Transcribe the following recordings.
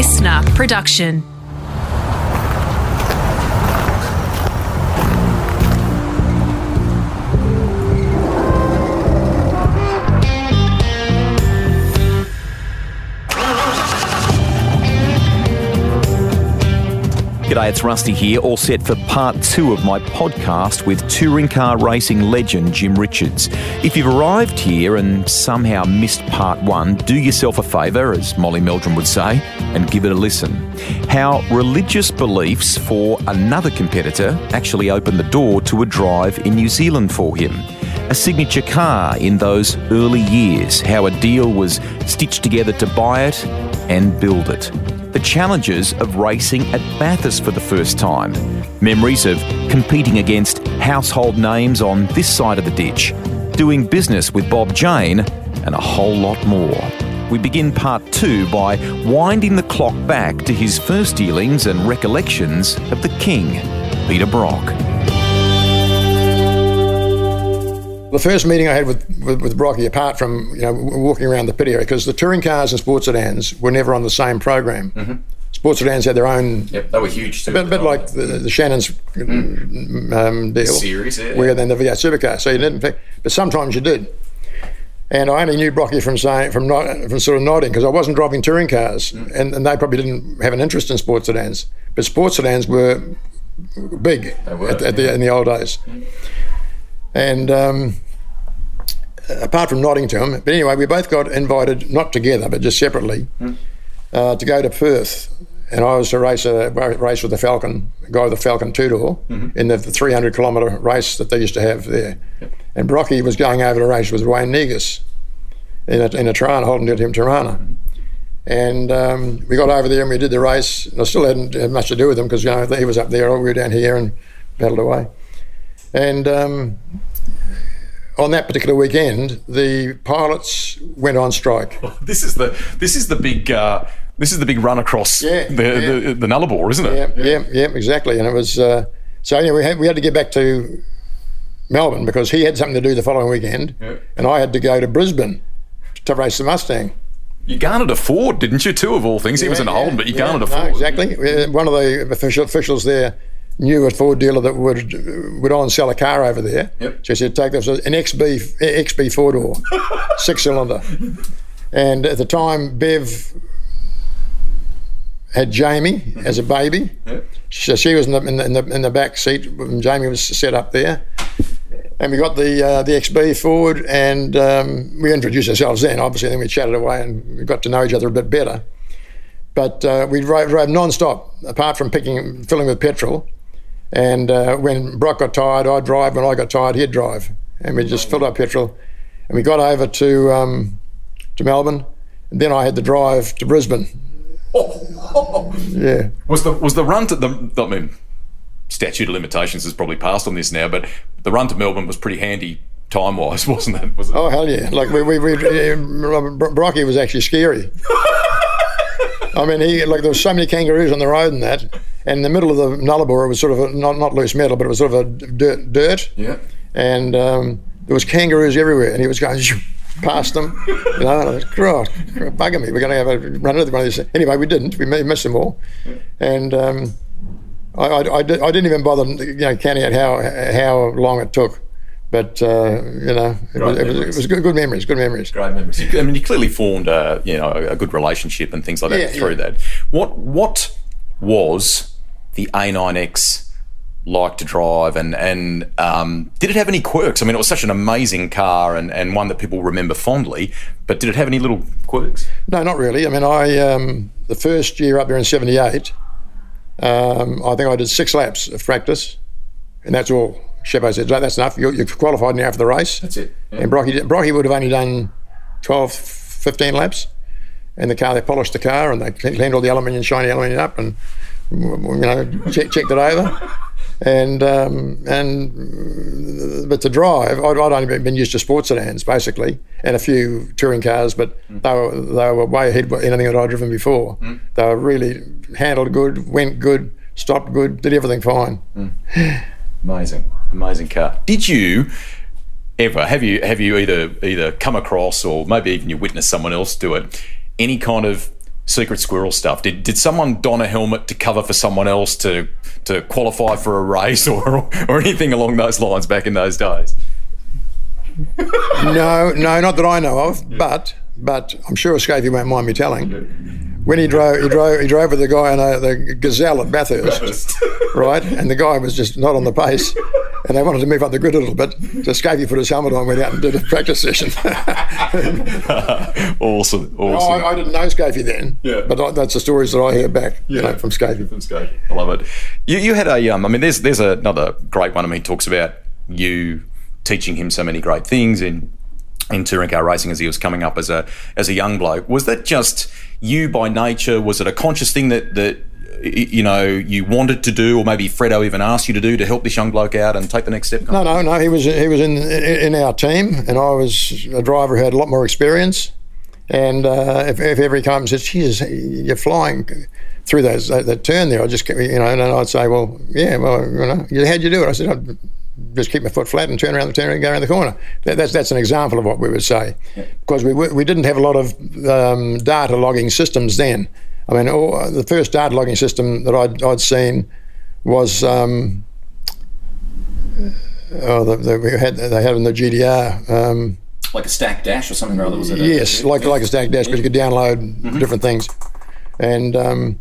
listener production. G'day, it's Rusty here, all set for part two of my podcast with touring car racing legend Jim Richards. If you've arrived here and somehow missed part one, do yourself a favour, as Molly Meldrum would say, and give it a listen. How religious beliefs for another competitor actually opened the door to a drive in New Zealand for him. A signature car in those early years, how a deal was stitched together to buy it and build it the challenges of racing at Bathurst for the first time, memories of competing against household names on this side of the ditch, doing business with Bob Jane, and a whole lot more. We begin part two by winding the clock back to his first dealings and recollections of the King, Peter Brock. The first meeting I had with, with, with Brocky, apart from you know walking around the pit area, because the touring cars and sports sedans were never on the same program. Mm-hmm. Sports sedans had their own. Yep, they were huge. A bit, bit like the, the Shannon's mm. um, deal series, yeah, where then the V8 supercar. So you didn't, pick, but sometimes you did. And I only knew Brocky from saying from not, from sort of nodding because I wasn't driving touring cars, mm. and, and they probably didn't have an interest in sports sedans. But sports sedans were big were, at, at the, in the old days. Mm. And um, apart from nodding to him, but anyway, we both got invited, not together, but just separately, mm. uh, to go to Perth. And I was to race a race with the Falcon, guy with the Falcon two door, mm-hmm. in the 300 kilometre race that they used to have there. Yep. And Brocky was going over to race with Wayne Negus in a, in a Torana, Holden him Torana. Mm-hmm. And um, we got over there and we did the race. And I still hadn't had much to do with him because you know he was up there, we were down here and battled away. And um, on that particular weekend, the pilots went on strike. This is the this is the big uh, this is the big run across yeah, the, yeah. the, the Nullarbor, isn't it? Yeah, yeah, yeah, exactly. And it was uh, so anyway, we had, we had to get back to Melbourne because he had something to do the following weekend, and I had to go to Brisbane to race the Mustang. You garnered a Ford, didn't you? Two of all things. He was in a Holden, but you garnered a Ford. No, exactly. One of the official, officials there knew a Ford dealer that would would on sell a car over there. Yep. She said, take this an XB XB four door, six cylinder. And at the time, Bev had Jamie as a baby. Yep. So she was in the, in the, in the in the back seat. And Jamie was set up there. And we got the uh, the XB Ford, and um, we introduced ourselves then. Obviously, then we chatted away and we got to know each other a bit better. But uh, we drove, drove non-stop, apart from picking, filling with petrol. And uh, when Brock got tired, I'd drive. When I got tired, he'd drive. And we just filled up petrol. And we got over to um, to Melbourne. And then I had to drive to Brisbane. yeah. Was the was the run to the I mean, statute of limitations has probably passed on this now, but the run to Melbourne was pretty handy time wise, wasn't it? Was it? Oh hell yeah! Like we we, we Brocky was actually scary. I mean, he like there was so many kangaroos on the road and that, and in the middle of the Nullarbor, it was sort of a, not not loose metal, but it was sort of a dirt, dirt. Yeah. And um, there was kangaroos everywhere, and he was going past them. You know, and I was, God, bugging me. We're going to have a run into one of these. Anyway, we didn't. We missed them all, and. Um, I, I, I, didn't even bother, you know, counting out how how long it took. But uh, you know, it was, it was, it was, good, good memories. Good memories. Great memories. I mean, you clearly formed a you know a good relationship and things like that yeah, through yeah. that. What what was the A9X like to drive, and and um, did it have any quirks? I mean, it was such an amazing car and, and one that people remember fondly. But did it have any little quirks? No, not really. I mean, I um, the first year up there in '78, um, I think I did six laps of practice, and that's all. Chepo said, that's enough. You're, you're, qualified now for the race. That's it. Yeah. And Brocky, Brocky would have only done 12, 15 laps. And the car, they polished the car and they cleaned all the aluminium, shiny aluminium up and, you know, check, checked it over. And, um, and but to drive, I'd, I'd, only been used to sports sedans basically and a few touring cars, but mm. they, were, they were way ahead of anything that I'd driven before. Mm. They were really handled good, went good, stopped good, did everything fine. Mm. Amazing, amazing car. Did you ever have you have you either either come across or maybe even you witnessed someone else do it? Any kind of secret squirrel stuff? Did did someone don a helmet to cover for someone else to to qualify for a race or or anything along those lines back in those days? no, no, not that I know of. But but I'm sure Skaife won't mind me telling. When he drove, he drove, he drove with the guy in a, the Gazelle at Bathurst, right? And the guy was just not on the pace, and they wanted to move up the grid a little bit. So Skaife put his helmet on, went out and did a practice session. awesome, awesome. I, I, didn't know Skaife then, yeah. but I, that's the stories that I hear back yeah. you know, from Skaife. From Skaife, I love it. You, you had a, um, I mean, there's there's another great one. I mean, he talks about you teaching him so many great things in in touring car racing as he was coming up as a as a young bloke. Was that just you by nature? Was it a conscious thing that that you know you wanted to do, or maybe Fredo even asked you to do to help this young bloke out and take the next step? No, no, no. He was he was in in our team, and I was a driver who had a lot more experience. And uh, if, if every car says, "Jesus, you're flying," through those that, that, turn there, I just you know, and I'd say, well, yeah, well, you know, how'd you do it? I said, just keep my foot flat and turn around the turn and go around the corner. That, that's that's an example of what we would say, yeah. because we we didn't have a lot of um, data logging systems then. I mean, all, the first data logging system that I'd, I'd seen was um, oh, the, the, we had they had in the GTR. Um, like a stack dash or something or other, was it? Yes, a, like like a stack dash, but you could download mm-hmm. different things, and um,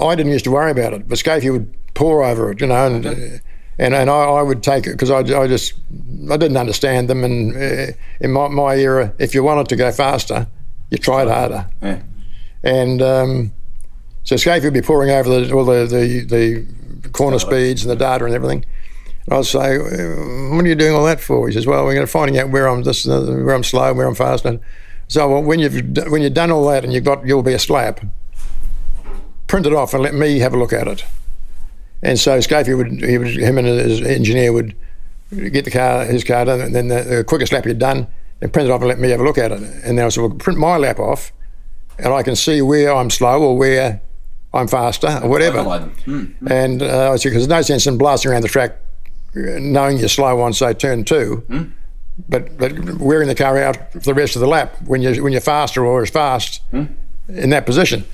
I didn't used to worry about it, but Skaife would pour over it, you know, and. Okay. Uh, and and I, I would take it because I, I just I didn't understand them. And uh, in my, my era, if you wanted to go faster, you tried harder. Yeah. And um, so Skaife would be pouring over the, all the, the, the corner speeds and the data and everything. And I'd say, "What are you doing all that for?" He says, "Well, we're going to finding out where I'm this, where I'm slow, where I'm fast." And so well, when you've when you've done all that and you've got you'll be a slap, print it off and let me have a look at it. And so Skaife would, he would, him and his engineer would get the car, his car done, and then the, the quickest lap he'd done, and print it off and let me have a look at it. And then I said, well, print my lap off, and I can see where I'm slow or where I'm faster or whatever. Mm-hmm. And uh, I said, because there's no sense in blasting around the track knowing you're slow on, say, turn 2 mm. But, but wearing the car out for the rest of the lap when you're, when you're faster or as fast mm. in that position.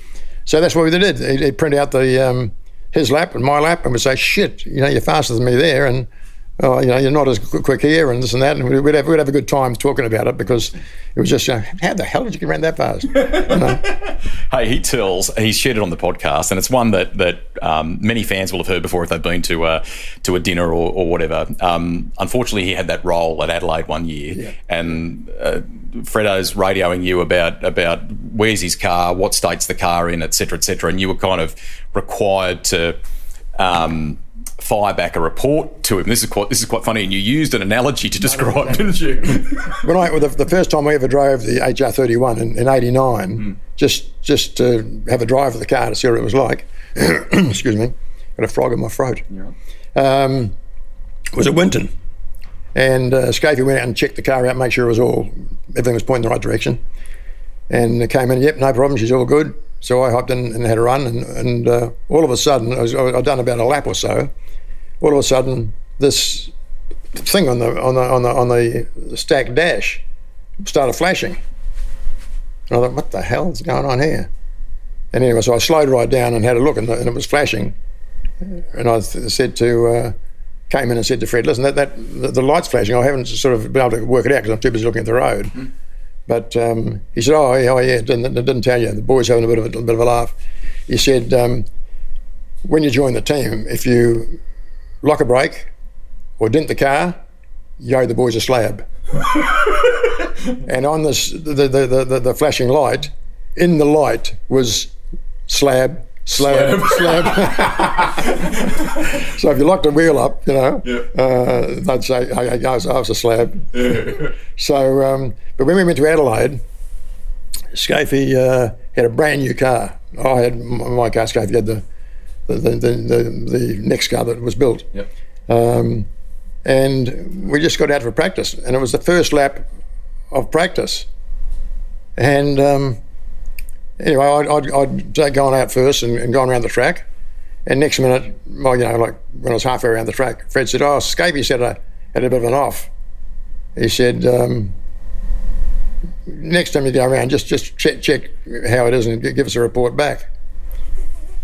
So that's what we did. He print out the um, his lap and my lap and we'd say, shit, you know, you're faster than me there. And, oh, you know, you're not as quick here and this and that. And we'd have, we'd have a good time talking about it because it was just, you know, how the hell did you get around that fast? You know? hey, he tells, he's shared it on the podcast, and it's one that, that um, many fans will have heard before if they've been to a, to a dinner or, or whatever. Um, unfortunately, he had that role at Adelaide one year. Yeah. And, uh, Fredo's radioing you about about where's his car, what state's the car in, etc., etc., and you were kind of required to um, fire back a report to him. This is quite this is quite funny, and you used an analogy to describe, no, didn't you? when I the, the, first time I ever drove the HR31 in, in '89, mm. just just to have a drive of the car to see what it was like. excuse me, got a frog in my throat. Um, was it Winton and uh, Skaife went out and checked the car out, make sure it was all, everything was pointing the right direction. And came in, yep, no problem, she's all good. So I hopped in and had a run, and, and uh, all of a sudden, I was, I'd done about a lap or so. All of a sudden, this thing on the on the on the on the stack dash started flashing. And I thought, what the hell's going on here? And anyway, so I slowed right down and had a look, and, and it was flashing. And I th- said to uh, came in and said to Fred, "Listen, that, that the, the light's flashing. I haven't sort of been able to work it out because I'm too busy looking at the road." Mm. But um, he said, "Oh, yeah, oh, yeah, didn't, didn't tell you." The boys having a bit of a, a bit of a laugh. He said, um, "When you join the team, if you lock a brake or dent the car, you owe the boys a slab." and on this, the, the, the, the flashing light, in the light was slab slab, slab. so if you locked a wheel up, you know, uh, they'd say, hey, I was, I was a slab. Yeah. So, um, but when we went to Adelaide, Skaife uh, had a brand new car. I had my car, Skaife had the the, the, the, the next car that was built. Yep. Um, and we just got out for practice, and it was the first lap of practice. And um, anyway, I'd, I'd, I'd gone out first and, and gone around the track. And next minute, well, you know, like when I was halfway around the track, Fred said, "Oh, Skaife said I had a bit of an off." He said, um, next time you go around, just just check check how it is and give us a report back.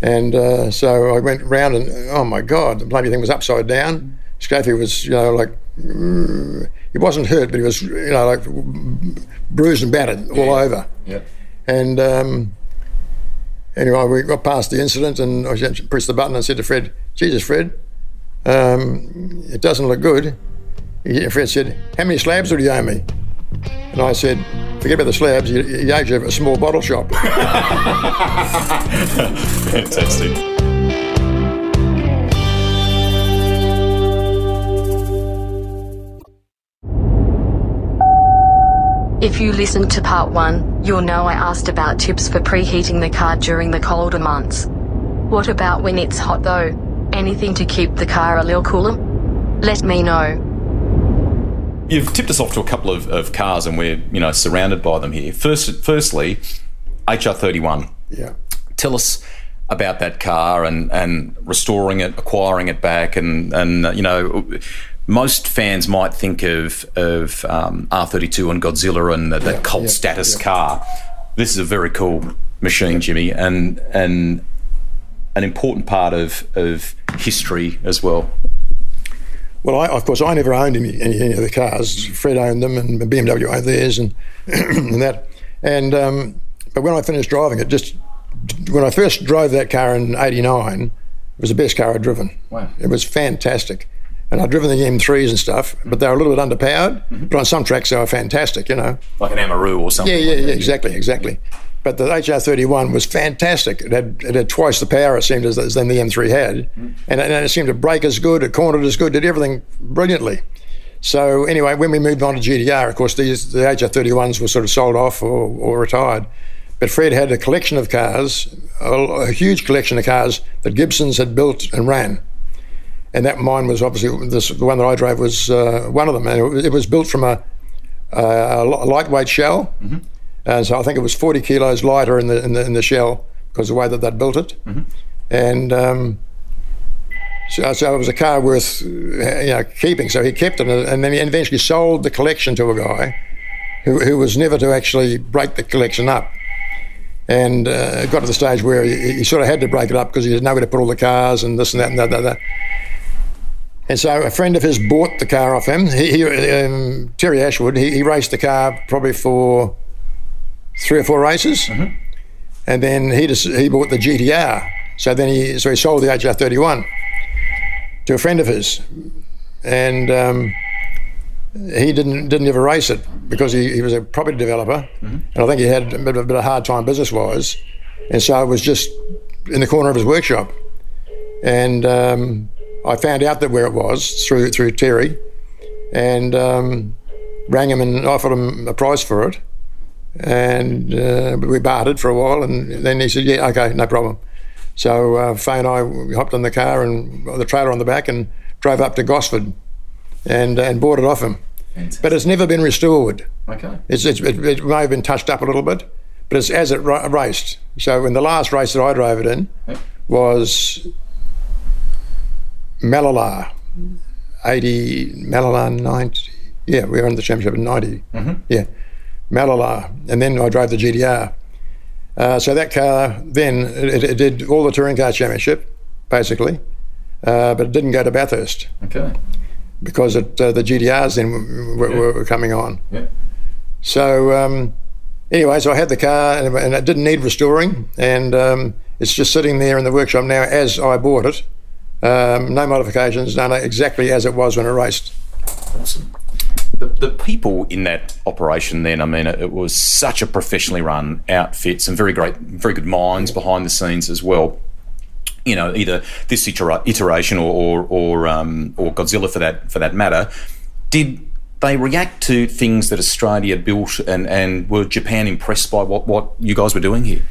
And uh, so I went round and oh my God, the bloody thing was upside down. Skaife was, you know, like he wasn't hurt, but he was, you know, like bruised and battered all over. Yeah. And um, anyway, we got past the incident, and I pressed the button and said to Fred, "Jesus, Fred, um, it doesn't look good." He, Fred said, "How many slabs would you owe me?" And I said, forget about the slabs, you, you owed you a small bottle shop. Fantastic. If you listened to part one, you'll know I asked about tips for preheating the car during the colder months. What about when it's hot though? Anything to keep the car a little cooler? Let me know. You've tipped us off to a couple of, of cars, and we're you know surrounded by them here. First, firstly, HR31. Yeah. Tell us about that car and and restoring it, acquiring it back, and and uh, you know. Most fans might think of of um, R32 and Godzilla and that, Yeah, cult yeah, status yeah. car. This is a very cool machine, Jimmy, and and an important part of of history as well. Well, I, of course, I never owned any, any, any of the cars. Fred owned them, and BMW owned theirs, and and that. And um, but when I finished driving it, just when I first drove that car in '89, it was the best car I'd driven. Wow. It was fantastic. And I'd driven the M3s and stuff, but they were a little bit underpowered. Mm-hmm. But on some tracks, they were fantastic, you know. Like an Amaroo or something. Yeah, yeah, yeah, exactly, exactly. But the HR31 was fantastic. It had, it had twice the power, it seemed, as, as than the M3 had. Mm-hmm. And, it- and it seemed to brake as good, it cornered as good, did everything brilliantly. So anyway, when we moved on to GTR, of course, these the HR31s were sort of sold off or, or retired. But Fred had a collection of cars, a, a huge collection of cars that Gibsons had built and ran. And that mine was obviously this, the one that I drove was uh, one of them. And it was, it was built from a, a, lightweight shell. And so I think it was 40 kilos lighter in the in the, in the shell because of the way that they'd built it. And um, so, so it was a car worth you know keeping. So he kept it, and then he eventually sold the collection to a guy who, who was never to actually break the collection up. And uh, it got to the stage where he, he sort of had to break it up because he had nowhere to put all the cars and this and that and that. that, that. And so a friend of his bought the car off him. He, he, um, Terry Ashwood, he, he raced the car probably for three or four races, and then he just, he bought the GTR. So then he so he sold the HR31 to a friend of his, and um, he didn't didn't ever race it because he, he was a property developer, and I think he had a bit, of- a bit of a hard time business wise, and so it was just in the corner of his workshop, and um, I found out that where it was through through Terry, and um, rang him and offered him a price for it and uh, we bartered for a while, and then he said, "Yeah, okay, no problem." So uh, Faye and I hopped in the car and the trailer on the back and drove up to Gosford, and and bought it off him. But it's never been restored. Okay. It's, it's, it, it may have been touched up a little bit, but it's as it ra- raced. So in the last race that I drove it in was Mallala, 80, Mallala 90. Yeah, we were in the championship in 90. Yeah, Mallala. And then I drove the GTR. Uh, so that car then, it, it did all the touring car championship, basically, uh, but it didn't go to Bathurst Okay. because it, uh, the GTRs then were, were coming on. Yeah. So um, anyway, so I had the car and, and it didn't need restoring, and um, it's just sitting there in the workshop now as I bought it. Um, no modifications, done exactly as it was when it raced. Awesome. The, the people in that operation then, I mean, it, it was such a professionally run outfit, some very great, very good minds behind the scenes as well. You know, either this iteration or or or, um, or Godzilla for that for that matter. Did they react to things that Australia built, and, and were Japan impressed by what, what you guys were doing here?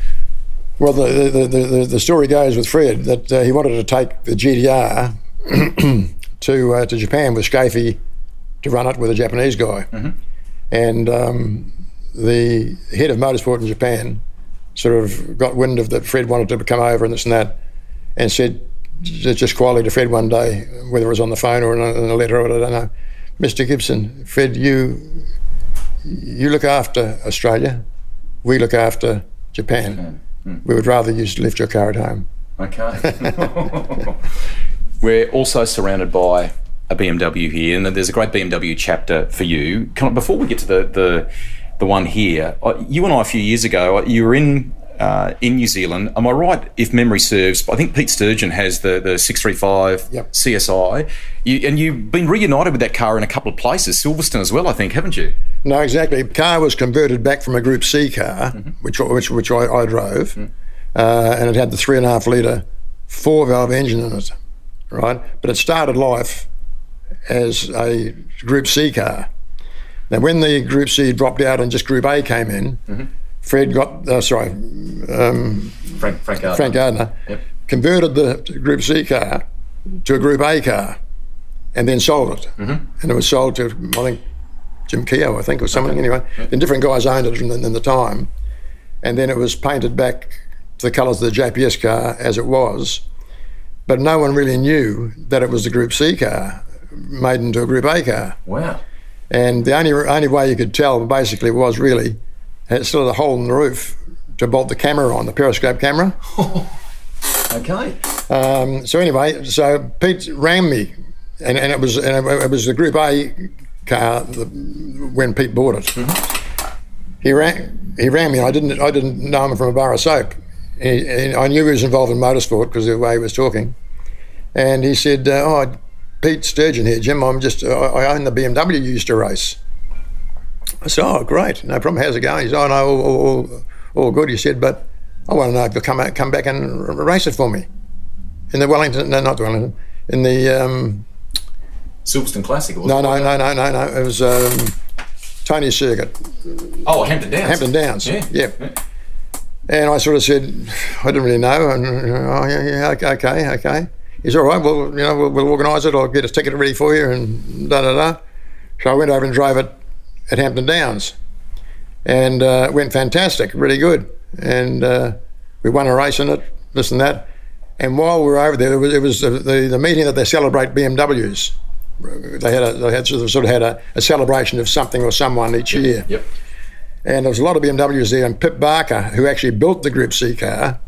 Well, the, the, the, the, story goes with Fred that uh, he wanted to take the GTR to uh, to Japan with Skaife to run it with a Japanese guy. And um, the head of motorsport in Japan sort of got wind of that Fred wanted to come over and this and that, and said just quietly to Fred one day, whether it was on the phone or in a, in a letter or I don't know, Mr. Gibson, Fred, you you look after Australia, we look after Japan. Hmm. We would rather you lift your car at home. Okay. We're also surrounded by a BMW here, and there's a great BMW chapter for you. Can I, before we get to the, the the one here, you and I a few years ago, you were in uh, in New Zealand. Am I right? If memory serves, I think Pete Sturgeon has the the six three five Yep. CSI, you, and you've been reunited with that car in a couple of places, Silverstone as well, I think, haven't you? No, exactly. The car was converted back from a Group C car, which which which I, I drove, uh, and it had the three and a half litre four valve engine in it, right? But it started life as a Group C car. Now, when the Group C dropped out and just Group A came in, Fred got uh, sorry, um, Frank Frank Gardner. Frank Gardner Yep. converted the Group C car to a Group A car, and then sold it. Mm-hmm. And it was sold to I think Jim Keogh, I think, or something. Anyway, then different guys owned it in the, in the time, and then it was painted back to the colours of the JPS car as it was, but no one really knew that it was the Group C car made into a Group A car. Wow. And the only only way you could tell basically was really it still had a hole in the roof to bolt the camera on, the periscope camera. Okay. Um, so anyway, so Pete rang me, and, and it was and it, it was the Group A car the, when Pete bought it. He rang he rang me. I didn't I didn't know him from a bar of soap. He, and I knew he was involved in motorsport because of the way he was talking. And he said, uh, "Oh, Pete Sturgeon here, Jim. I'm just I, I own the BMW you used to race." I said, "Oh, great, no problem. How's it going?" He said, "Oh no, all, all, all, good." He said, "But I want to know if you'll come out, come back and r- race it for me." in the Wellington, no, not the Wellington, in the um, Silverstone Classic. No, no, no, no, no, no. It was um, Tony's circuit, Oh, Hampton Downs. Hampton Downs. Yeah. yeah. And I sort of said, I didn't really know, and oh yeah, yeah, okay, okay, okay. He's all right. Well, you know, we'll, we'll organise it. I'll get a ticket ready for you, and da da da. So I went over and drove it at Hampton Downs, and uh, it went fantastic, really good. And uh, we won a race in it, this and that. And while we were over there, it was, it was the, the, the meeting that they celebrate BMWs. They had a, they had sort of, sort of had a, a celebration of something or someone each year. Yep. And there was a lot of BMWs there. And Pip Barker, who actually built the Group C car,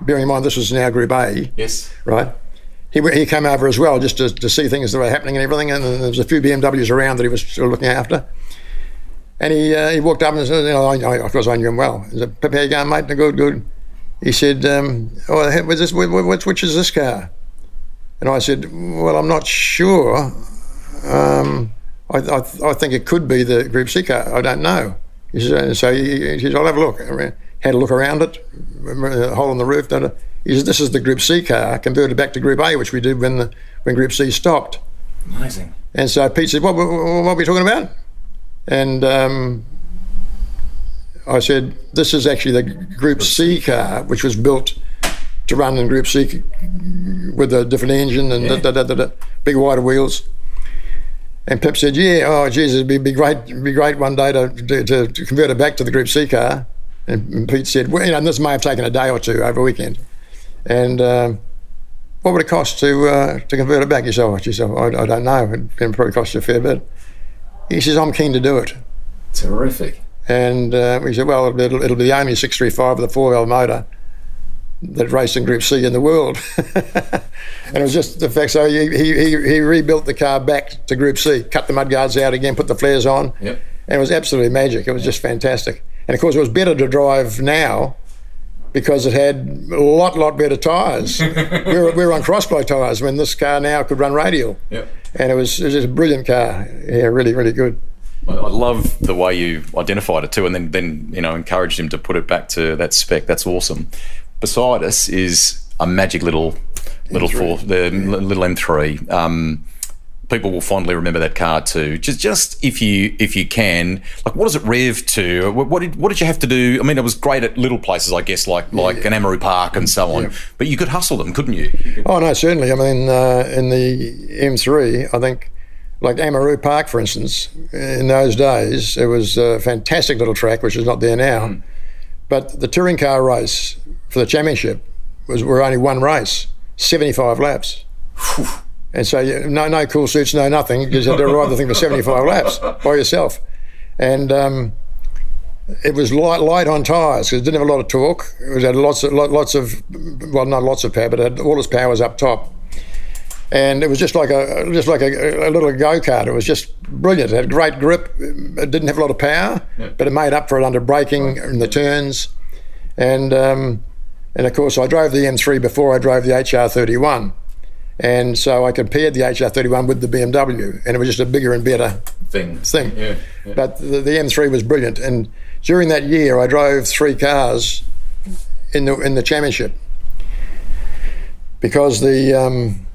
bearing in mind this was now Group A, Yes. right? He, he came over as well just to, to see things that were happening and everything. And there was a few BMWs around that he was of looking after. And he uh, he walked up and said, you know, I, I, of course I knew him well. He said, Pip, how you going, mate? Good, good. He said, um, oh, what's this, wh- wh- which, which is this car? And I said, well, I'm not sure. Um, I, I, I think it could be the Group C car. I don't know. He said, so he, he says, I'll have a look. Had a look around it, a hole in the roof. da. He says, this is the Group C car converted back to Group A, which we did when the when Group C stopped. Amazing. And so Pete said, what, what, what are we talking about? And um, I said, this is actually the Group C car, which was built to run in Group C with a different engine and da, da, da, da, big wider wheels. And Pip said, yeah, oh, Jesus, it'd be, be great it'd be great one day to, to, to convert it back to the Group C car. And, Pete said, well, you know, and this may have taken a day or two over a weekend. And um, what would it cost to uh, to convert it back? He said, oh, I, I don't know. It'd probably cost you a fair bit. He says, I'm keen to do it. Terrific. And uh, we said, well, it'll, it'll be the only 635 with a four valve motor that raced in Group C in the world. and it was just the fact, so he, he, he, he rebuilt the car back to Group C, cut the mudguards out again, put the flares on. Yep. And it was absolutely magic. It was just fantastic. And of course, it was better to drive now because it had a lot, lot better tyres. we, were, we were on crossply tyres when this car now could run radial. Yep. And it was, it was just a brilliant car. Yeah, really, really good. I I love the way you identified it too, and then then you know encouraged him to put it back to that spec. That's awesome. Beside us is a magic little little four, the l- little M3. Um, people will fondly remember that car too. Just just if you if you can, like what does it rev to? What, what did what did you have to do? I mean, it was great at little places, I guess, like like an Amaroo Park and so on. But you could hustle them, couldn't you? Oh no, certainly. I mean, uh, in the M3, I think, like Amaroo Park, for instance, in those days, it was a fantastic little track, which is not there now. But the touring car race for the championship was were only one race, seventy-five laps. And so, you, no, no cool suits, no nothing. You just had to ride the thing for 75 laps by yourself. and um, it was light, light on tyres because it didn't have a lot of torque. It had lots of lots of well, not lots of power, but it had, all its power was up top. And it was just like a just like a, a little go kart. It was just brilliant. It had great grip. It didn't have a lot of power, yeah. but it made up for it under braking in the turns. And um, and of course, I drove the M3 before I drove the HR31. And so I compared the HR31 with the BMW, and it was just a bigger and better thing. thing. Yeah, yeah. But the, the, M3 was brilliant. And during that year, I drove three cars in the in the championship because the um,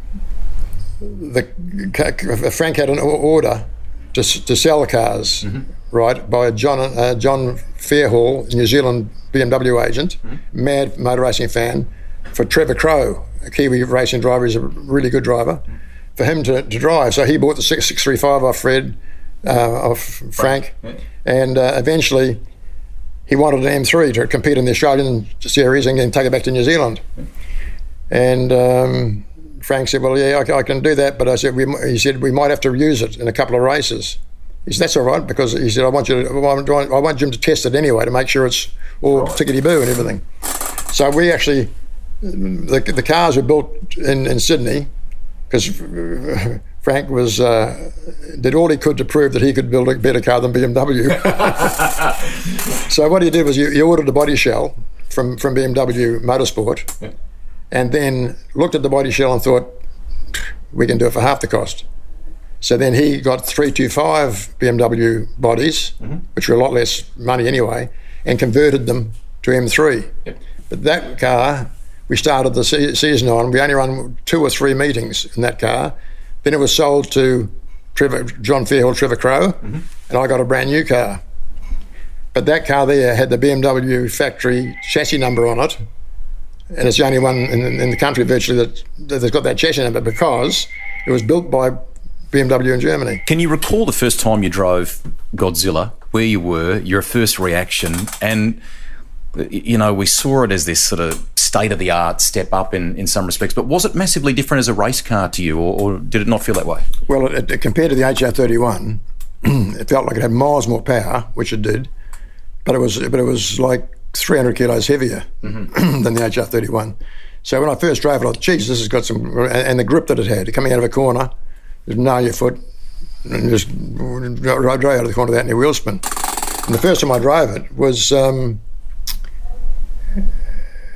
the Frank had an order to, to sell cars, mm-hmm. right, by John uh, John Fairhall, New Zealand BMW agent, mm-hmm. mad motor racing fan, for Trevor Crowe, a Kiwi racing driver, he's a really good driver, for him to, to drive. So he bought the 635 off Fred, uh, off Frank, Frank. and uh, eventually he wanted an M3 to compete in the Australian series and then take it back to New Zealand. And um, Frank said, "Well, yeah, I, I, can do that," but I said, we, "He said we might have to use it in a couple of races." He said, "That's all right," because he said, "I want you, to, I want Jim to test it anyway to make sure it's all right. tickety boo and everything." So we actually, the, the cars were built in, in Sydney because Frank was uh, did all he could to prove that he could build a better car than BMW. so what he did was he, ordered a body shell from from BMW Motorsport. And then looked at the body shell and thought, we can do it for half the cost. So then he got 325 BMW bodies, mm-hmm. which were a lot less money anyway, and converted them to M3. Yep. But that car, we started the se- season on, we only ran two or three meetings in that car. Then it was sold to Trevor, John Fairhall, Trevor Crowe, mm-hmm. and I got a brand new car. But that car there had the BMW factory chassis number on it, and it's the only one in, in the country virtually that, that's got that chassis number because it was built by BMW in Germany. Can you recall the first time you drove Godzilla, where you were, your first reaction, and you know we saw it as this sort of state of the art step up in, in some respects, but was it massively different as a race car to you, or, or did it not feel that way? Well, it, it, compared to the HR31, it felt like it had miles more power, which it did, but it was but it was like 300 kilos heavier mm-hmm. than the HR31. So when I first drove it, I thought, geez, this has got some, and the grip that it had, coming out of a corner, just nail your foot, and just drove out of the corner without any wheel spin. And the first time I drove it was um,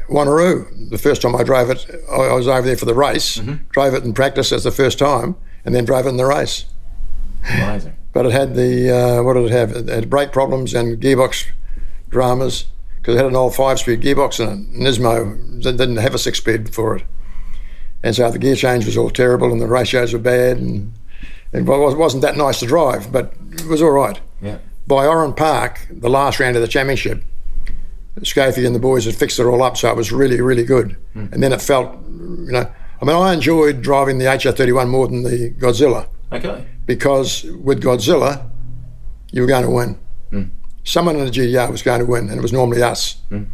Wanneroo. The first time I drove it, I was over there for the race, mm-hmm. drove it in practice as the first time, and then drove it in the race. Amazing. but it had the, uh, what did it have? It had brake problems and gearbox dramas because it had an old five-speed gearbox in it. Nismo didn't have a six-speed for it, and so the gear change was all terrible, and the ratios were bad, and it wasn't that nice to drive, but it was all right. Yeah. By Oran Park, the last round of the championship, Skaife and the boys had fixed it all up, so it was really, really good. Mm. And then it felt, you know, I mean, I enjoyed driving the HR31 more than the Godzilla. Okay. Because with Godzilla, you were going to win. Mm someone in the GTR was going to win, and it was normally us. Mm.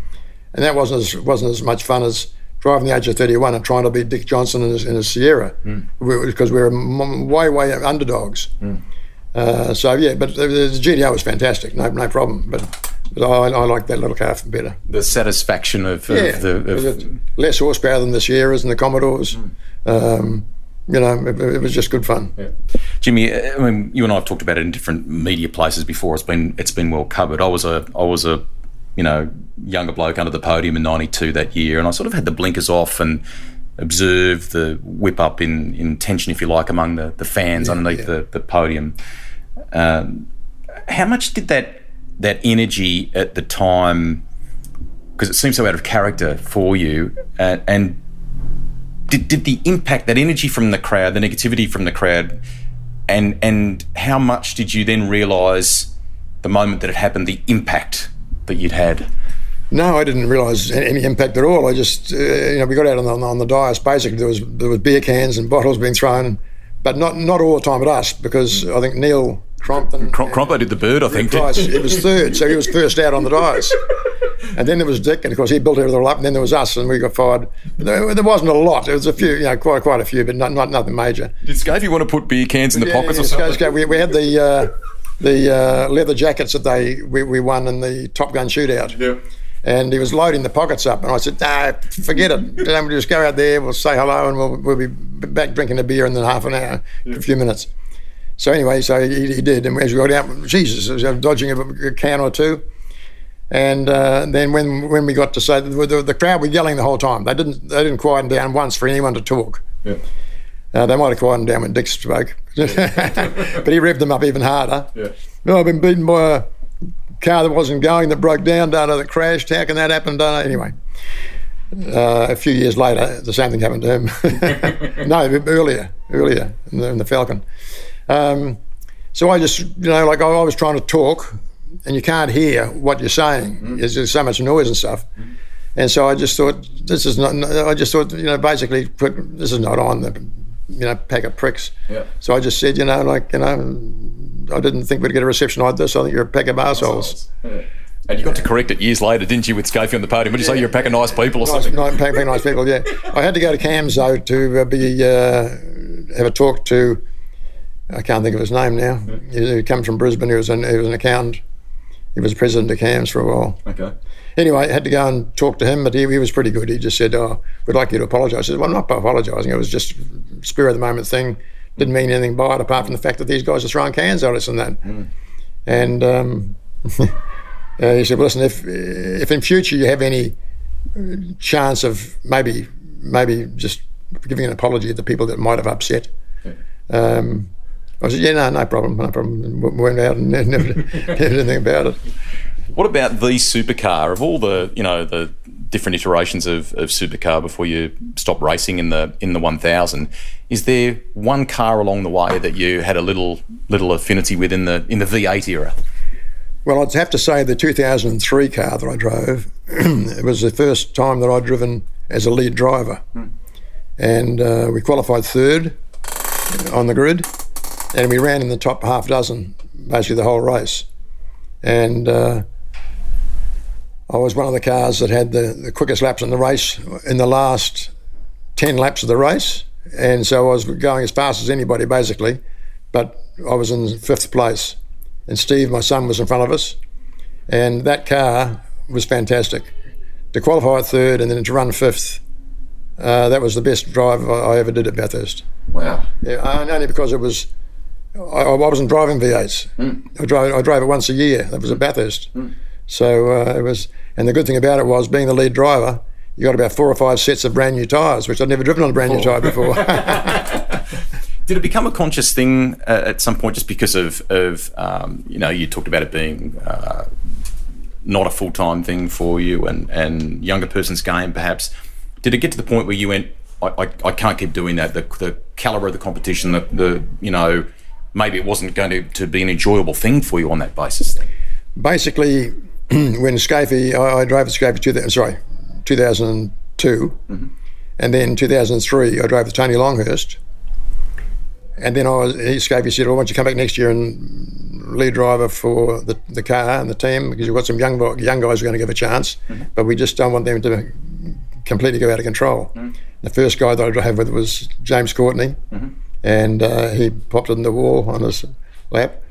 And that wasn't as, wasn't as much fun as driving the HR31 and trying to beat Dick Johnson in his, in his Sierra mm. because we were way, way underdogs. Mm. Uh, so, yeah, but the, the, GTR was fantastic, no, no problem. But, but I, I like that little car better. The satisfaction of, of yeah, the. Of... Less horsepower than the Sierras and the Commodores. Mm. Um, you know, it, it, was just good fun. Yeah. Jimmy, I mean, you and I have talked about it in different media places before. It's been it's been well covered. I was a I was a you know younger bloke under the podium in '92 that year, and I sort of had the blinkers off and observed the whip up in, in tension, if you like, among the, the fans yeah, underneath yeah. The, the podium. Um, how much did that that energy at the time? Because it seems so out of character for you, uh, and did, did the impact, that energy from the crowd, the negativity from the crowd, and and how much did you then realise the moment that it happened, the impact that you'd had? No, I didn't realise any impact at all. I just, uh, you know, we got out on the, on the dais. Basically, there was there was beer cans and bottles being thrown, but not not all the time at us because I think Neil Crompton. Crompo did the bird, I think. Price, it was third, so he was first out on the dice. And then there was Dick, and of course he built everything up. And then there was us, and we got fired. There, there, wasn't a lot. There was a few, you know, quite quite a few, but not, not nothing major. Did Skaife want to put beer cans in the yeah, pockets yeah, or something? Skaife, we, we had the uh, the uh, leather jackets that they we, we won in the Top Gun shootout. Yeah. And he was loading the pockets up, and I said, "Nah, forget it. We'll just go out there. We'll say hello, and we'll, we'll be back drinking a beer in half an hour, a few minutes." So anyway, so he, he did, and as we got out, Jesus, I was dodging a, a can or two. And uh, then when when we got to say the, the, the, crowd were yelling the whole time. They didn't they didn't quieten down once for anyone to talk. Yeah. Uh, they might have quietened down when Dick spoke, but he revved them up even harder. Yeah. No, I've been beaten by a car that wasn't going that broke down, don't know, that crashed. How can that happen? Don't know. Anyway, uh, a few years later, the same thing happened to him. no, earlier, earlier in the, in the Falcon. Um, so I just, you know, like I, I, was trying to talk, and you can't hear what you're saying. Mm. There's just so much noise and stuff. Mm. And so I just thought, this is not. I just thought, you know, basically, put, this is not on the, you know, pack of pricks. Yeah. So I just said, you know, like, you know, I didn't think we'd get a reception like this. I think you're a pack of assholes. Yeah. And you got to correct it years later, didn't you, with Skaife on the podium? Would you say you're a pack of nice people or nice, something? Nice, pack, pack nice people, yeah. I had to go to CAMS, though, to uh, be uh, have a talk to, I can't think of his name now. He, he comes from Brisbane. He was, an, he was an accountant. He was president of CAMS for a while. Okay. Anyway, I had to go and talk to him, but he, he was pretty good. He just said, oh, we'd like you to apologise. I said, well, I'm not apologising. It was just spur of the moment thing. Didn't mean anything by it apart from the fact that these guys are throwing cans at us and that. Mm. And um, uh, he said, well, listen, if, if in future you have any chance of maybe maybe just giving an apology to the people that might have upset, um, I said, yeah, no, no problem, no problem. Went out and never, never did anything about it. What about the supercar? Of all the you know the different iterations of, of supercar before you stop racing in the in the 1000, is there one car along the way that you had a little little affinity with in the in the V8 era? Well, I'd have to say the 2003 car that I drove. it was the first time that I'd driven as a lead driver, Hmm. and uh, we qualified third on the grid, and we ran in the top half dozen basically the whole race, and. Uh, I was one of the cars that had the, the quickest laps in the race in the last 10 laps of the race. And so I was going as fast as anybody, basically. But I was in fifth place. And Steve, my son, was in front of us. And that car was fantastic. To qualify third and then to run fifth, uh, that was the best drive I ever did at Bathurst. Wow. Yeah, only because it was. I, I wasn't driving V8s. Mm. I drove. I drove it once a year. That was at Bathurst. Mm. So uh, it was, and the good thing about it was being the lead driver, you got about four or five sets of brand new tyres, which I'd never driven on a brand new tyre before. Did it become a conscious thing uh, at some point, just because of, of um, you know, you talked about it being uh, not a full time thing for you and, and younger person's game, perhaps? Did it get to the point where you went, I, I, I can't keep doing that? The, the calibre of the competition, the, the, you know, maybe it wasn't going to, to be an enjoyable thing for you on that basis then? Basically, when Skaife, I, I drove the Skaife, two, sorry, 2002, Mm-hmm. and then 2003, I drove the Tony Longhurst. And then I was, he, Skaife said, well, why don't you come back next year and lead driver for the, the car and the team because you've got some young, young guys who are going to give a chance, Mm-hmm. but we just don't want them to completely go out of control. Mm. The first guy that I drove with was James Courtney, Mm-hmm. And uh, he popped it in the wall on his lap.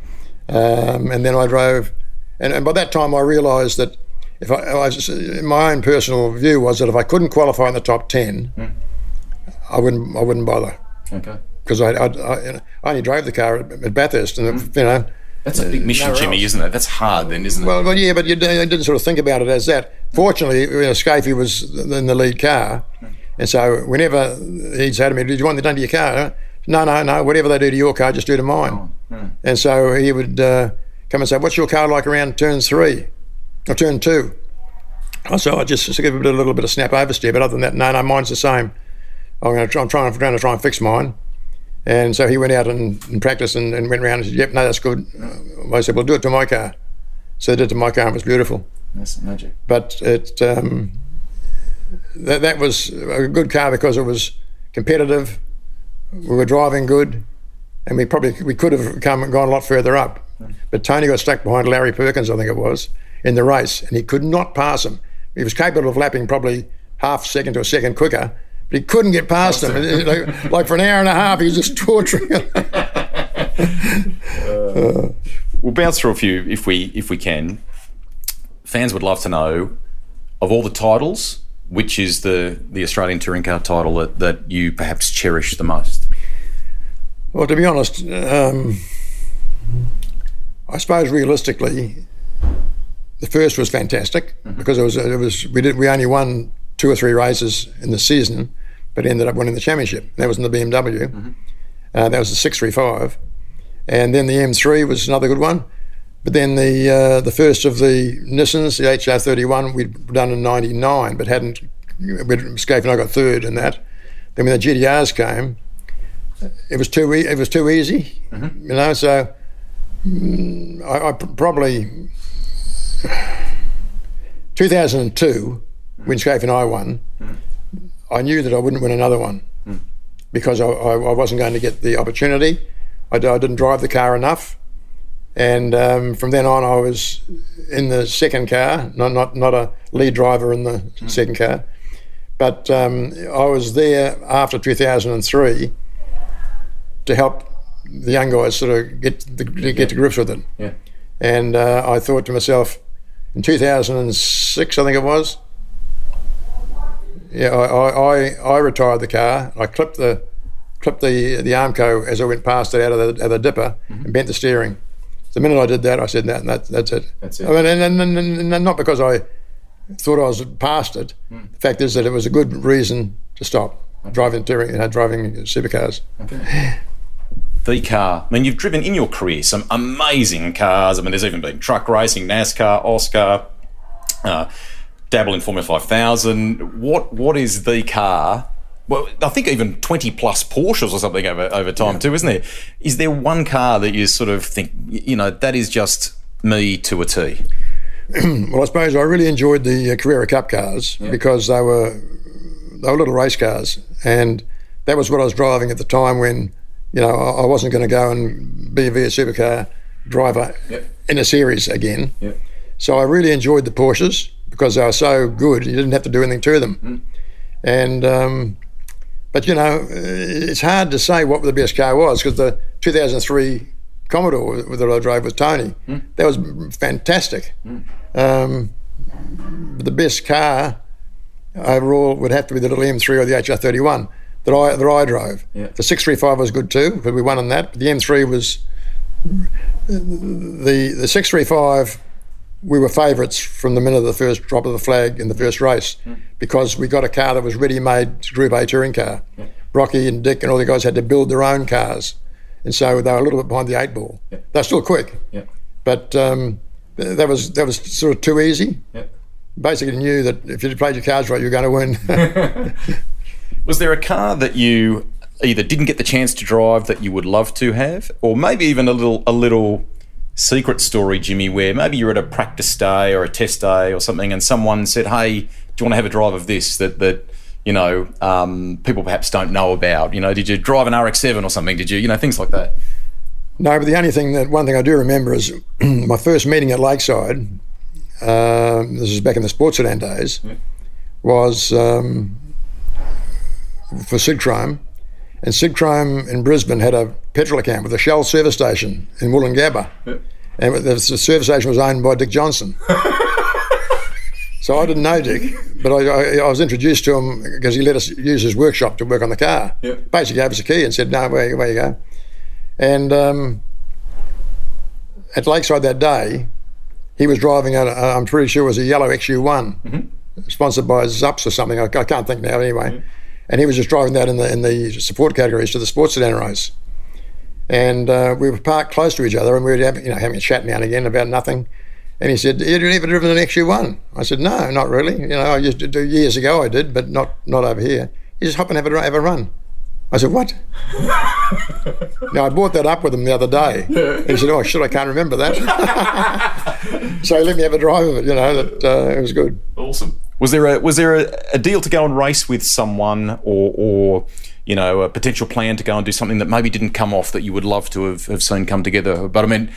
Um, and then I drove, and, and by that time I realised that if I, I was, my own personal view was that if I couldn't qualify in the top ten, Mm. I wouldn't I wouldn't bother Okay. because I, I, I, I only drove the car at, at Bathurst, and you know. That's a big mission, Jimmy, else. isn't it? That's hard then, isn't it? Well, well, yeah, but you didn't, didn't sort of think about it as that. Fortunately, you know, Skaife was in the lead car, and so whenever he'd say to me, "Did you want them done to your car?" No, no, no. Whatever they do to your car, just do to mine. And so he would uh, come and say, "What's your car like around turn three or turn two? Oh, So I just, just give it a little bit of snap oversteer, but other than that, no, no, mine's the same. I'm going to try, I'm trying, trying to try and fix mine. And so he went out and, and practiced and, and went around and said, "Yep, no, that's good." I said, "Well, do it to my car." So they did to my car. and It was beautiful That's magic. but it um, that that was a good car because it was competitive. We were driving good, and we probably we could have come and gone a lot further up. But Tony got stuck behind Larry Perkins, I think it was, in the race, and he could not pass him. He was capable of lapping probably half a second to a second quicker, but he couldn't get past him. like, like for an hour and a half, he was just torturing him. Uh, we'll bounce through a few if we if we can. Fans would love to know of all the titles, which is the the Australian touring car title that, that you perhaps cherish the most. Well, to be honest, um, I suppose realistically, the first was fantastic mm-hmm. because it was it was we did we only won two or three races in the season, but ended up winning the championship. That was in the BMW. Mm-hmm. Uh, that was the six three five, and then the M3 was another good one. But then the uh, the first of the Nissans, the HR31, we'd done in '99, but hadn't. Skaife and I got third in that. Then when the GTRs came, it was too e- it was too easy, mm-hmm. you know. So mm, I, I, probably 2002 when Skaife and I won, mm-hmm. I knew that I wouldn't win another one mm. because I, I, I, wasn't going to get the opportunity. I, I didn't drive the car enough, and um, from then on I was in the second car, not not not a lead driver in the mm. second car, but um, I was there after 2003 to help the young guys sort of get the, get yeah. to grips with it. Yeah. And uh, I thought to myself, in 2006, I think it was. Yeah, I, I, I retired the car. I clipped the clipped the the Armco as I went past it out of the, out of the dipper mm-hmm. and bent the steering. The minute I did that, I said, that, that that's it. That's it. I mean, and, and, and, and, not because I thought I was past it. Mm. The fact is that it was a good reason to stop okay. driving touring, you know, driving supercars. Okay the car. I mean, you've driven in your career some amazing cars. I mean, there's even been truck racing, NASCAR, AUSCAR, uh, dabble in Formula 5000. What What is the car? Well, I think even 20 plus Porsches or something over, over time, yeah. too, isn't there? Is there one car that you sort of think, you know, that is just me to a T? well, I suppose I really enjoyed the uh, Carrera Cup cars yeah. because they were they were little race cars, and that was what I was driving at the time when you know, I, wasn't going to go and be a V8 supercar driver yep. in a series again. Yep. So I really enjoyed the Porsches because they were so good. You didn't have to do anything to them. Mm. And, um, but you know, it's hard to say what the best car was because the 2003 Commodore that I drove with Tony, mm. that was fantastic. Mm. Um, the best car overall would have to be the little M3 or the HR31 that I that I drove. Yeah. The six three five was good too, but we won on that. But the M three was the the six three five. We were favourites from the minute of the first drop of the flag in the first race mm. because we got a car that was ready-made Group A touring car. Yeah. Rocky and Dick and all the guys had to build their own cars, and so they were a little bit behind the eight ball. Yeah. They're still quick, but um, that was that was sort of too easy. Basically, knew that if you played your cards right, you were going to win. Was there a car that you either didn't get the chance to drive that you would love to have, or maybe even a little a little secret story, Jimmy, where maybe you're at a practice day or a test day or something, and someone said, "Hey, do you want to have a drive of this?" That that you know um, people perhaps don't know about. You know, did you drive an RX-7 or something? Did you you know things like that? No, but the only thing that one thing I do remember is my first meeting at Lakeside. Uh, this is back in the sports sedan days. Yeah. Was um, for Sidchrome. And Sidchrome in Brisbane had a petrol account with a Shell service station in Woolloongabba. And the service station was owned by Dick Johnson. so I didn't know Dick, but I, I, I, was introduced to him because he let us use his workshop to work on the car. Yep. Basically gave us a key and said, no, where, where you go. And um, at Lakeside that day, he was driving, i I'm pretty sure it was a yellow XU1, mm-hmm. sponsored by Zupps or something. I, I can't think now anyway. Mm-hmm and he was just driving that in the in the support categories to the sports sedan race. And uh, we were parked close to each other, and we were having, you know having a chat now and again about nothing. And he said, "You ever driven an XU1?" I said, "No, not really. You know, I used to do years ago. I did, but not not over here." He just hop and have a have a run. I said, "What?" now I brought that up with him the other day. And he said, "Oh shit, I can't remember that." so he let me have a drive of it. You know, that uh, it was good. Awesome. Was there a was there a, a deal to go and race with someone, or or you know a potential plan to go and do something that maybe didn't come off that you would love to have, have seen come together? But I mean,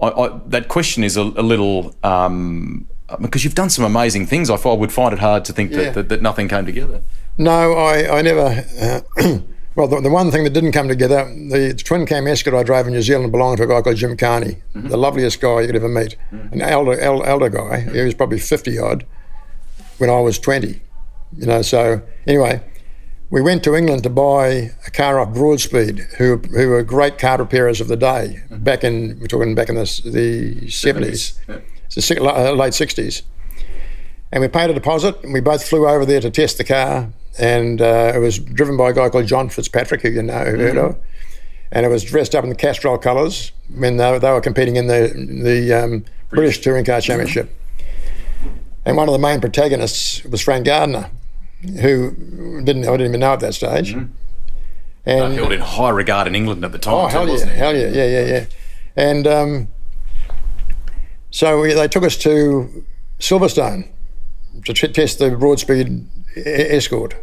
I, I, that question is a, a little. Um, because you've done some amazing things, I would find it hard to think yeah. that, that, that, nothing came together. No, I, I never. Uh, Well, the, the one thing that didn't come together, the twin cam Escort I drove in New Zealand belonged to a guy called Jim Carney, the loveliest guy you could ever meet, an elder, el- elder guy. He was probably 50 odd when I was 20. You know, so anyway, we went to England to buy a car off Broadspeed, who who were great car repairers of the day. Back in we're talking back in the the seventies, Yeah. the uh, late sixties, and we paid a deposit. And we both flew over there to test the car, and uh, it was driven by a guy called John Fitzpatrick, who you know who heard of, and it was dressed up in the Castrol colours when they, were- they were competing in the the um, British Touring Car Championship. And one of the main protagonists was Frank Gardner, who didn't I didn't even know at that stage. And Held in high regard in England at the time. oh too, hell yeah, hell yeah, yeah, yeah, yeah. And um, so we, they took us to Silverstone to t- test the Broadspeed e- Escort.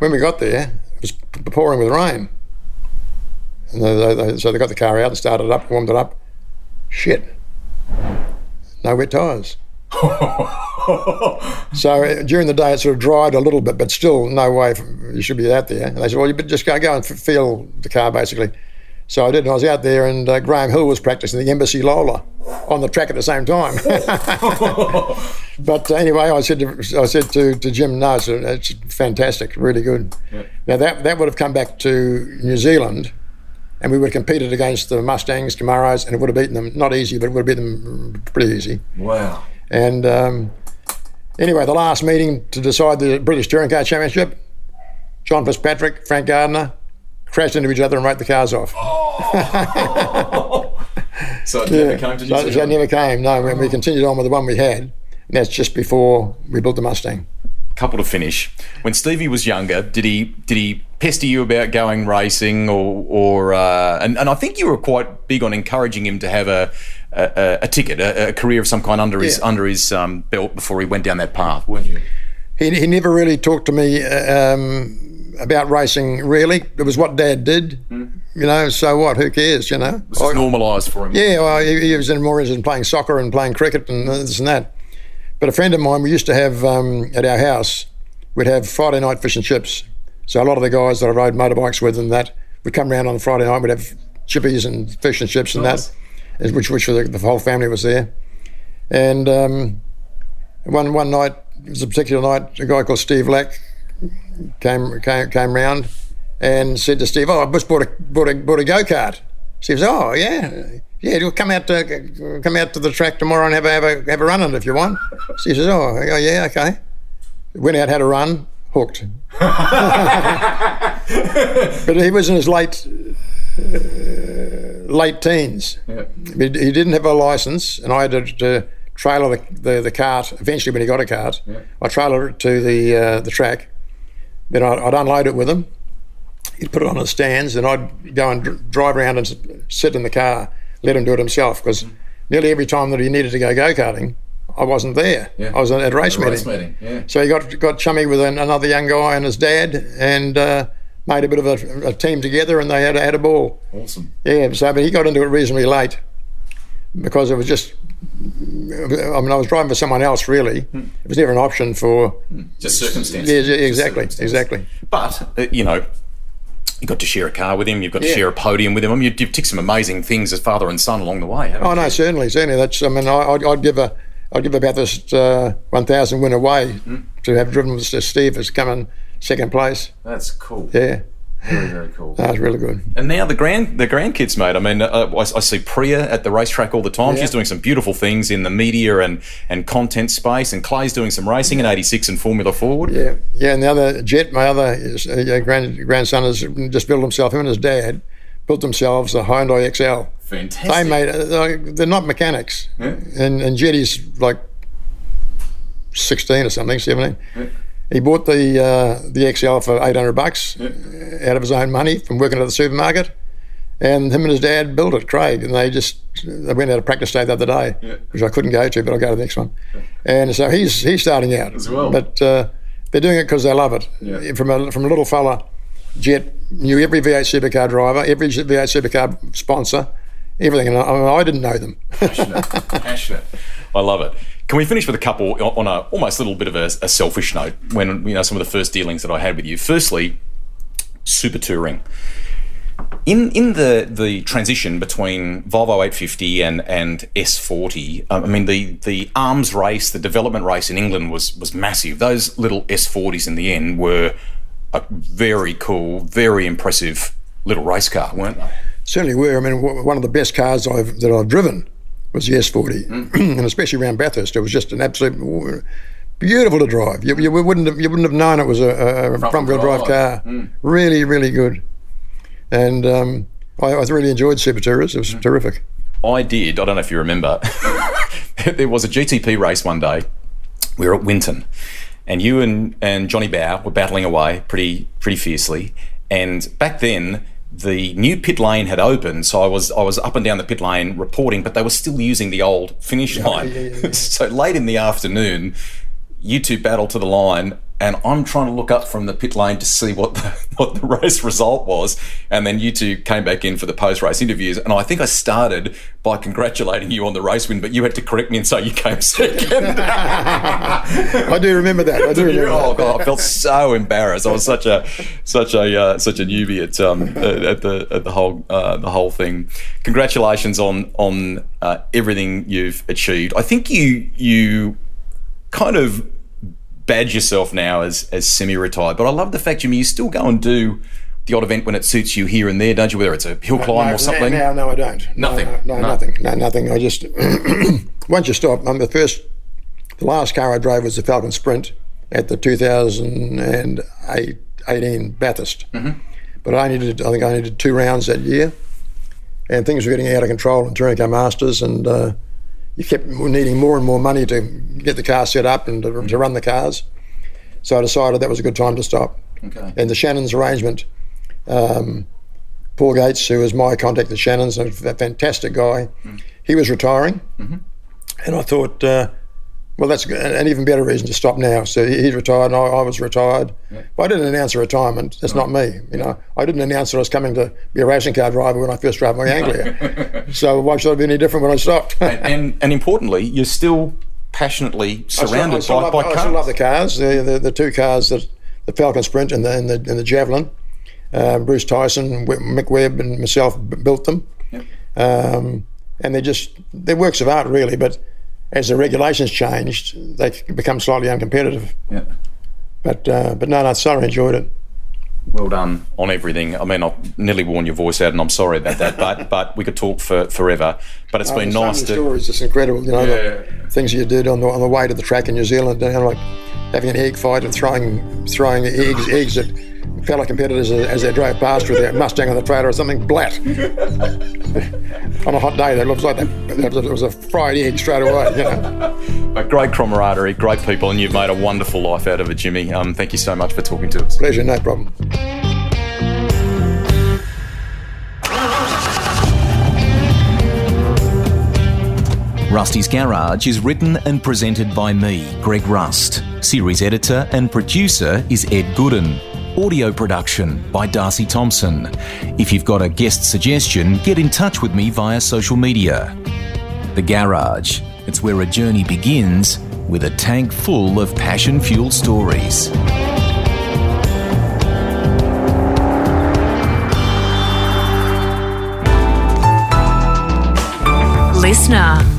When we got there, it was pouring with rain. And they, they, they, so they got the car out and started it up, warmed it up. Shit. No wet tyres. so during the day it sort of dried a little bit, but still no way f you should be out there. And they said, well, you just go, go and feel the car basically. So I did, and I was out there, and uh, Graham Hill was practicing the Embassy Lola on the track at the same time. but uh, anyway, I said to, I said to, to Jim, no, it's, it's fantastic, really good. Now that that would have come back to New Zealand, and we would have competed against the Mustangs, Camaros, and it would have beaten them. Not easy, but it would have beaten them pretty easy. Wow. And um, anyway, the last meeting to decide the British Touring Car Championship, John Fitzpatrick, Frank Gardner crashed into each other and wrote the cars off. So it never came to So, so it never came. No, we, we continued on with the one we had, and that's just before we built the Mustang. couple to finish. When Stevie was younger, did he did he pester you about going racing, or or uh, and and I think you were quite big on encouraging him to have a a, a ticket, a, a career of some kind under his under his um, belt before he went down that path, weren't you? He, he never really talked to me uh, um, about racing. Really, it was what Dad did. You know, so what? Who cares? You know. It's normalised for him. Yeah, well, he, he was in more interested in playing soccer and playing cricket and this and that. But a friend of mine, we used to have um, at our house, we'd have Friday night fish and chips. So a lot of the guys that I rode motorbikes with and that would come round on Friday night. We'd have chippies and fish and chips and Nice. that, which which the, the whole family was there. And um, one one night, it was a particular night, a guy called Steve Lack came came came round and said to Steve, "Oh, I just bought a bought a bought a go kart." Steve says, "Oh yeah, yeah, you'll come out to come out to the track tomorrow and have a have a have a run on it if you want." Steve says, "Oh, oh, yeah, okay." Went out, had a run, hooked. but he was in his late late teens. Yeah. He, he didn't have a license, and I had to, to trailer the, the, the cart. Eventually, when he got a cart, I trailered it to the uh, the track. Then I'd, I'd unload it with him. He'd put it on the stands, and I'd go and dr- drive around and sit in the car, let him do it himself. Because nearly every time that he needed to go go karting, I wasn't there. Yeah. I was at a race A race meeting. meeting, yeah. So he got got chummy with an, another young guy and his dad, and uh, made a bit of a, a team together, and they had had a ball. Awesome. Yeah, so but he got into it reasonably late because it was just. I mean, I was driving for someone else. Really, it was never an option for. Just circumstances. Yeah, exactly, exactly. But uh, you know, you got to share a car with him. You've got to Yeah. share a podium with him. I mean, you've, ticked some amazing things as father and son along the way. haven't Oh you? no, certainly, certainly. That's. I mean, I, I'd, I'd give a. I'd give about this uh, one thousand win away to have driven with Steve as coming second place. That's cool. Yeah, Very very cool. that was really good. And now the grand the grandkids, mate. I mean, uh, I, I see Priya at the racetrack all the time. Yeah. She's doing some beautiful things in the media and, and content space. And Clay's doing some racing in '86 and Formula Ford. Yeah, yeah. And the other Jet, my other is, uh, grand, grandson, has just built himself. Him and his dad built themselves a Hyundai Excel. Fantastic. They made. Uh, they're not mechanics, Yeah. and and Jetty's like sixteen or something, seventeen. He bought the uh, the Excel for eight hundred bucks out of his own money from working at the supermarket, and him and his dad built it, Craig, and they just they went out of practice day the other day, which I couldn't go to, but I'll go to the next one. And so he's he's starting out As well. but uh, they're doing it because they love it. From a from a little fella, Jet knew every V8 supercar driver, every V8 supercar sponsor, everything, and I, I didn't know them. passionate. passionate. I love it. Can we finish with a couple on a almost a little bit of a, a selfish note? When you know some of the first dealings that I had with you. Firstly, super touring. In in the the transition between Volvo 850 and and S40, um, I mean the the arms race, the development race in England was was massive. Those little S40s in the end were a very cool, very impressive little race car, weren't they? Certainly were. I mean, one of the best cars I've, that I've driven was the S40, mm. and especially around Bathurst, it was just an absolute beautiful to drive. You, you wouldn't have, you wouldn't have known it was a, a front wheel drive, car. Mm. Really, really good. And um, I, I, really enjoyed Super Tourers. It was mm. terrific. I did. I don't know if you remember. there was a GTP race one day. We were at Winton, and you and, and Johnny Bowe were battling away pretty pretty fiercely. And back then, the new pit lane had opened, so I was I was up and down the pit lane reporting, but they were still using the old finish line. Yeah, yeah, yeah, so late in the afternoon, you two battle to the line, and I'm trying to look up from the pit lane to see what the, what the race result was. And then you two came back in for the post race interviews. And I think I started by congratulating you on the race win, but you had to correct me and say you came second. I do remember that. I do remember. oh god, I felt so embarrassed. I was such a such a uh, such a newbie at um, at the at the whole uh, the whole thing. Congratulations on on uh, everything you've achieved. I think you you kind of badge yourself now as as semi-retired. But I love the fact, Jimmy, you still go and do the odd event when it suits you here and there, don't you? Whether it's a hill climb no, or something. No, no, I don't. Nothing. No, no, no, nothing. No, nothing. I just once you stop. I'm the first. The last car I drove was the Falcon Sprint at the 2018 Bathurst. Mm-hmm. But I needed, I think I needed two rounds that year, and things were getting out of control in Car Masters, and uh, you kept needing more and more money to get the car set up and to, to, run the cars. So I decided that was a good time to stop. Okay. And the Shannon's arrangement, um, Paul Gates, who was my contact at Shannon's, a fantastic guy, mm. he was retiring. Mm-hmm. And I thought, uh, well, that's an even better reason to stop now. So he's retired, and I, I was retired. Yeah. But I didn't announce a retirement. That's not me. You know, I didn't announce that I was coming to be a racing car driver when I first drove my Anglia. so why should I be any different when I stopped? and, and, and importantly, you're still passionately surrounded I still, I still by, love, by cars. I still love the cars. The, the, the two cars that the Falcon Sprint and the and the, and the Javelin. Uh, Bruce Tyson, Mick Webb, and myself built them. Yep. Um, and they're just they're works of art, really, but as the regulations changed, they become slightly uncompetitive. Yeah. But uh, but no, no, thoroughly enjoyed it. Well done on everything. I mean, I've nearly worn your voice out, and I'm sorry about that. But but we could talk for forever. But it's oh, been nice to. Stories, it's just incredible. You know yeah. the things you did on the on the way to the track in New Zealand, you know, like having an egg fight and throwing throwing eggs eggs at fellow competitors as they drove past with their Mustang on the trailer or something, blat. on a hot day, that looks like that, it was a fried egg straight away, you know. But great camaraderie, great people, and you've made a wonderful life out of it, Jimmy. Um, thank you so much for talking to us. Pleasure, no problem. Rusty's Garage is written and presented by me, Greg Rust. Series editor and producer is Ed Gooden audio production by Darcy Thompson. If you've got a guest suggestion, get in touch with me via social media. The Garage. It's where a journey begins with a tank full of passion fueled stories. Listener.